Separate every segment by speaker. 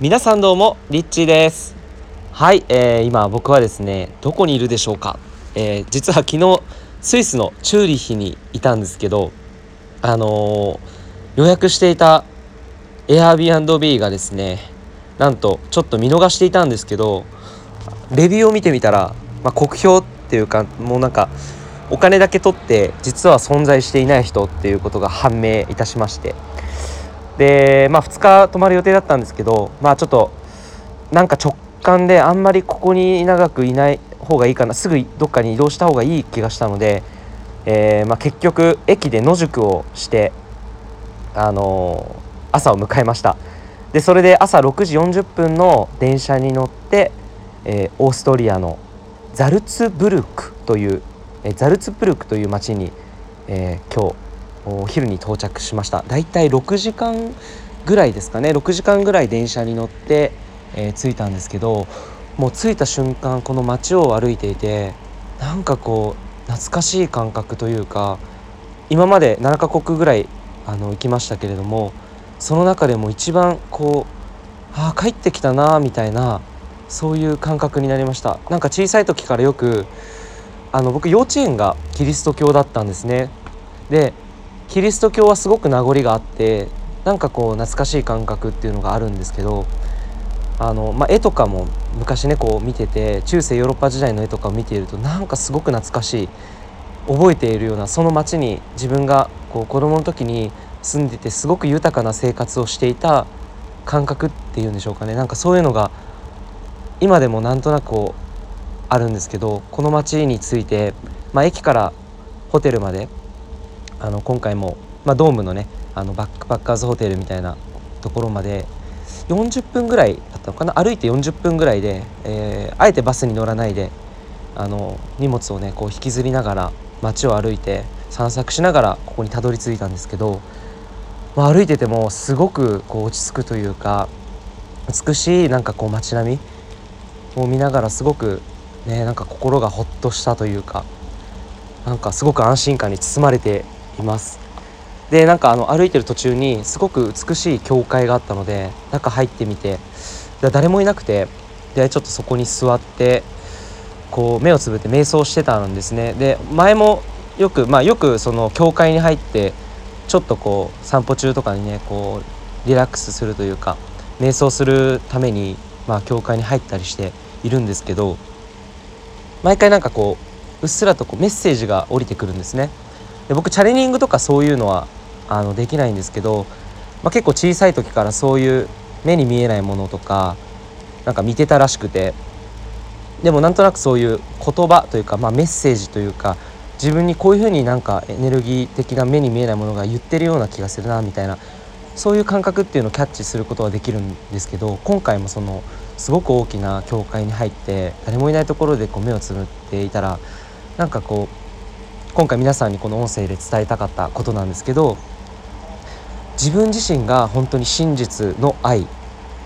Speaker 1: 皆さんどうもリッチーです。はい、えー、今僕はですねどこにいるでしょうか、えー、実は昨日スイスのチューリッヒにいたんですけどあのー、予約していた Airbnb がですねなんとちょっと見逃していたんですけどレビューを見てみたら、まあ、酷評っていうかもうなんかお金だけ取って実は存在していない人っていうことが判明いたしまして。でまあ2日泊まる予定だったんですけどまあちょっとなんか直感であんまりここに長くいない方がいいかなすぐどっかに移動した方がいい気がしたので、えー、まあ、結局駅で野宿をしてあのー、朝を迎えました。でそれで朝6時40分の電車に乗って、えー、オーストリアのザルツブルクというえザルツブルクという町に、えー、今日お昼に到着しました。だいたい6時間ぐらいですかね。6時間ぐらい電車に乗って、えー、着いたんですけどもう着いた瞬間この街を歩いていてなんかこう懐かしい感覚というか今まで7カ国ぐらいあの行きましたけれどもその中でも一番こうああ帰ってきたなみたいなそういう感覚になりました。なんか小さい時からよくあの僕幼稚園がキリスト教だったんですね。でキリスト教はすごく名残があってなんかこう懐かしい感覚っていうのがあるんですけどあの、まあ、絵とかも昔ねこう見てて中世ヨーロッパ時代の絵とかを見ているとなんかすごく懐かしい覚えているようなその町に自分がこう子供の時に住んでてすごく豊かな生活をしていた感覚っていうんでしょうかね。なんかそういうのが今でもなんとなくあるんですけどこの町について、まあ、駅からホテルまであの今回も、まあ、ドームのねあのバックパッカーズホテルみたいなところまで40分ぐらいだったのかな？歩いて40分ぐらいで、えー、あえてバスに乗らないであの荷物をねこう引きずりながら街を歩いて散策しながらここにたどり着いたんですけど、まあ、歩いててもすごくこう落ち着くというか美しいなんかこう街並みを見ながらすごくねなんか心がほっとしたというかなんかすごく安心感に包まれています。でなんかあの歩いてる途中にすごく美しい教会があったので中入ってみて誰もいなくてでちょっとそこに座ってこう目をつぶって瞑想してたんですね。で前もよくまあよくその教会に入ってちょっとこう散歩中とかにねこうリラックスするというか瞑想するためにまあ教会に入ったりしているんですけど毎回なんかこううっすらとこうメッセージが降りてくるんですね。で僕チャレニングとかそういうのはあのできないんですけど、まあ、結構小さい時からそういう目に見えないものとかなんか見てたらしくてでもなんとなくそういう言葉というか、まあ、メッセージというか自分にこういうふうになんかエネルギー的な目に見えないものが言ってるような気がするなみたいなそういう感覚っていうのをキャッチすることはできるんですけど今回もそのすごく大きな教会に入って誰もいないところでこう目をつぶっていたらなんかこう今回皆さんにこの音声で伝えたかったことなんですけど自分自身が本当に真実の愛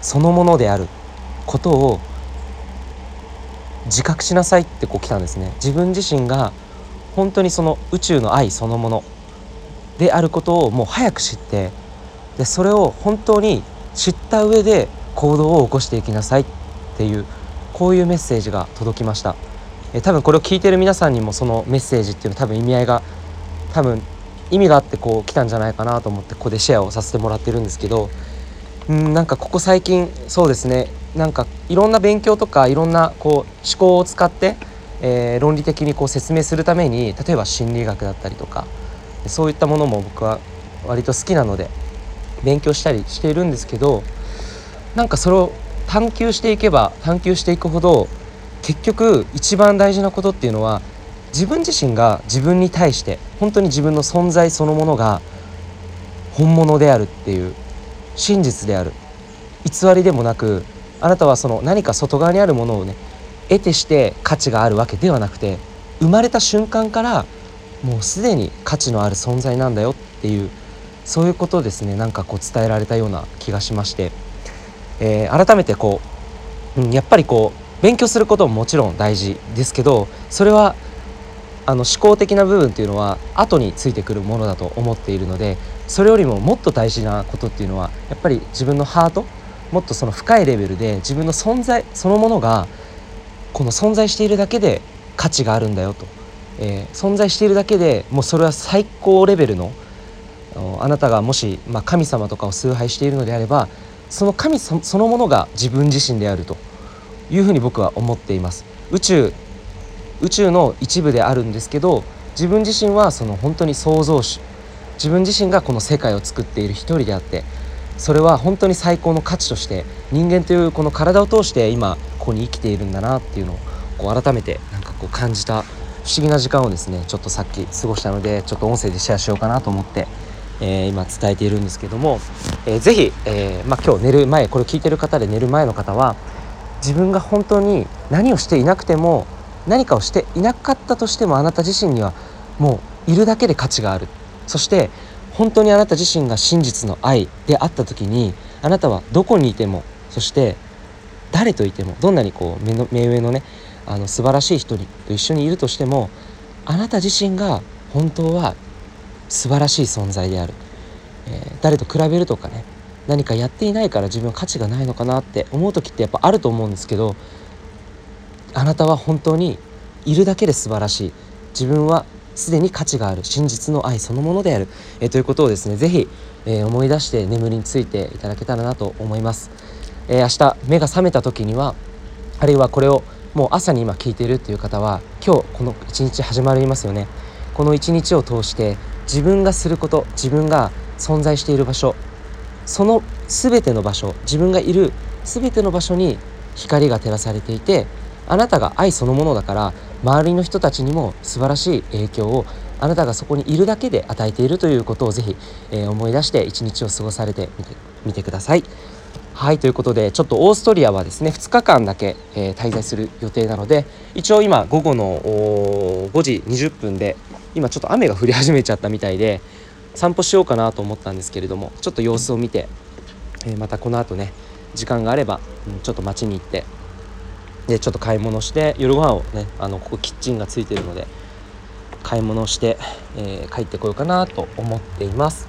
Speaker 1: そのものであることを自覚しなさいってこう来たんですね。自分自身が本当にその宇宙の愛そのものであることをもう早く知ってでそれを本当に知った上で行動を起こしていきなさいっていうこういうメッセージが届きました。え多分これを聞いてる皆さんにもそのメッセージっていうの多分意味合いが多分意味があってこう来たんじゃないかなと思ってここでシェアをさせてもらってるんですけどうんなんかここ最近そうですね。なんかいろんな勉強とかいろんなこう思考を使って、えー、論理的にこう説明するために例えば心理学だったりとかそういったものも僕は割と好きなので勉強したりしているんですけどなんかそれを探求していけば探求していくほど結局一番大事なことっていうのは自分自身が自分に対して本当に自分の存在そのものが本物であるっていう真実である。偽りでもなくあなたはその何か外側にあるものをね得てして価値があるわけではなくて生まれた瞬間からもうすでに価値のある存在なんだよっていうそういうことをですね。なんかこう伝えられたような気がしまして、えー、改めてこう、うん、やっぱりこう勉強することももちろん大事ですけどそれはあの思考的な部分っていうのは後についてくるものだと思っているのでそれよりももっと大事なことっていうのはやっぱり自分のハートもっとその深いレベルで自分の存在そのものがこの存在しているだけで価値があるんだよと、えー、存在しているだけでもうそれは最高レベルのあなたがもし、まあ、神様とかを崇拝しているのであればその神そのものが自分自身であると。いうふうに僕は思っています。宇宙宇宙の一部であるんですけど自分自身はその本当に創造主。自分自身がこの世界を作っている一人であってそれは本当に最高の価値として人間というこの体を通して今ここに生きているんだなっていうのをこう改めてなんかこう感じた不思議な時間をですねちょっとさっき過ごしたのでちょっと音声でシェアしようかなと思ってえー、今伝えているんですけども、えー、ぜひ、えーまあ、今日寝る前これを聞いてる方で寝る前の方は自分が本当に何をしていなくても何かをしていなかったとしてもあなた自身にはもういるだけで価値がある。そして本当にあなた自身が真実の愛であった時にあなたはどこにいてもそして誰といてもどんなにこう目の目上のねあの素晴らしい人と一緒にいるとしてもあなた自身が本当は素晴らしい存在である、えー、誰と比べるとかね何かやっていないから自分は価値がないのかなって思う時ってやっぱあると思うんですけどあなたは本当にいるだけで素晴らしい。自分はすでに価値がある。真実の愛そのものである、え、ということをですね是非、えー、思い出して眠りについていただけたらなと思います、えー、明日目が覚めた時にはあるいはこれをもう朝に今聞いているっていう方は今日この一日始まりますよね。この一日を通して自分がすること自分が存在している場所その全ての場所自分がいる全ての場所に光が照らされていてあなたが愛そのものだから周りの人たちにも素晴らしい影響をあなたがそこにいるだけで与えているということをぜひ、えー、思い出して一日を過ごされてみてみてください。はいということでちょっとオーストリアはですね2日間だけ、えー、滞在する予定なので一応今午後の5時20分で今ちょっと雨が降り始めちゃったみたいで散歩しようかなと思ったんですけれどもちょっと様子を見て、えー、またこの後ね時間があれば、うん、ちょっと街に行ってでちょっと買い物して夜ご飯をねあのここキッチンがついてるので買い物をして、えー、帰ってこようかなと思っています。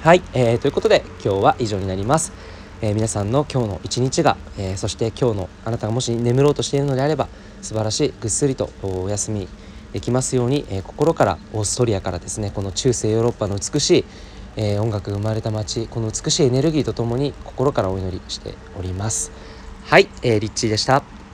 Speaker 1: はい、えー、ということで今日は以上になります、えー、皆さんの今日の一日が、えー、そして今日のあなたがもし眠ろうとしているのであれば素晴らしいぐっすりとお休みできますように、え心からオーストリアからですねこの中世ヨーロッパの美しい、え音楽が生まれた街この美しいエネルギーとともに心からお祈りしております。はい、えー、リッチーでした。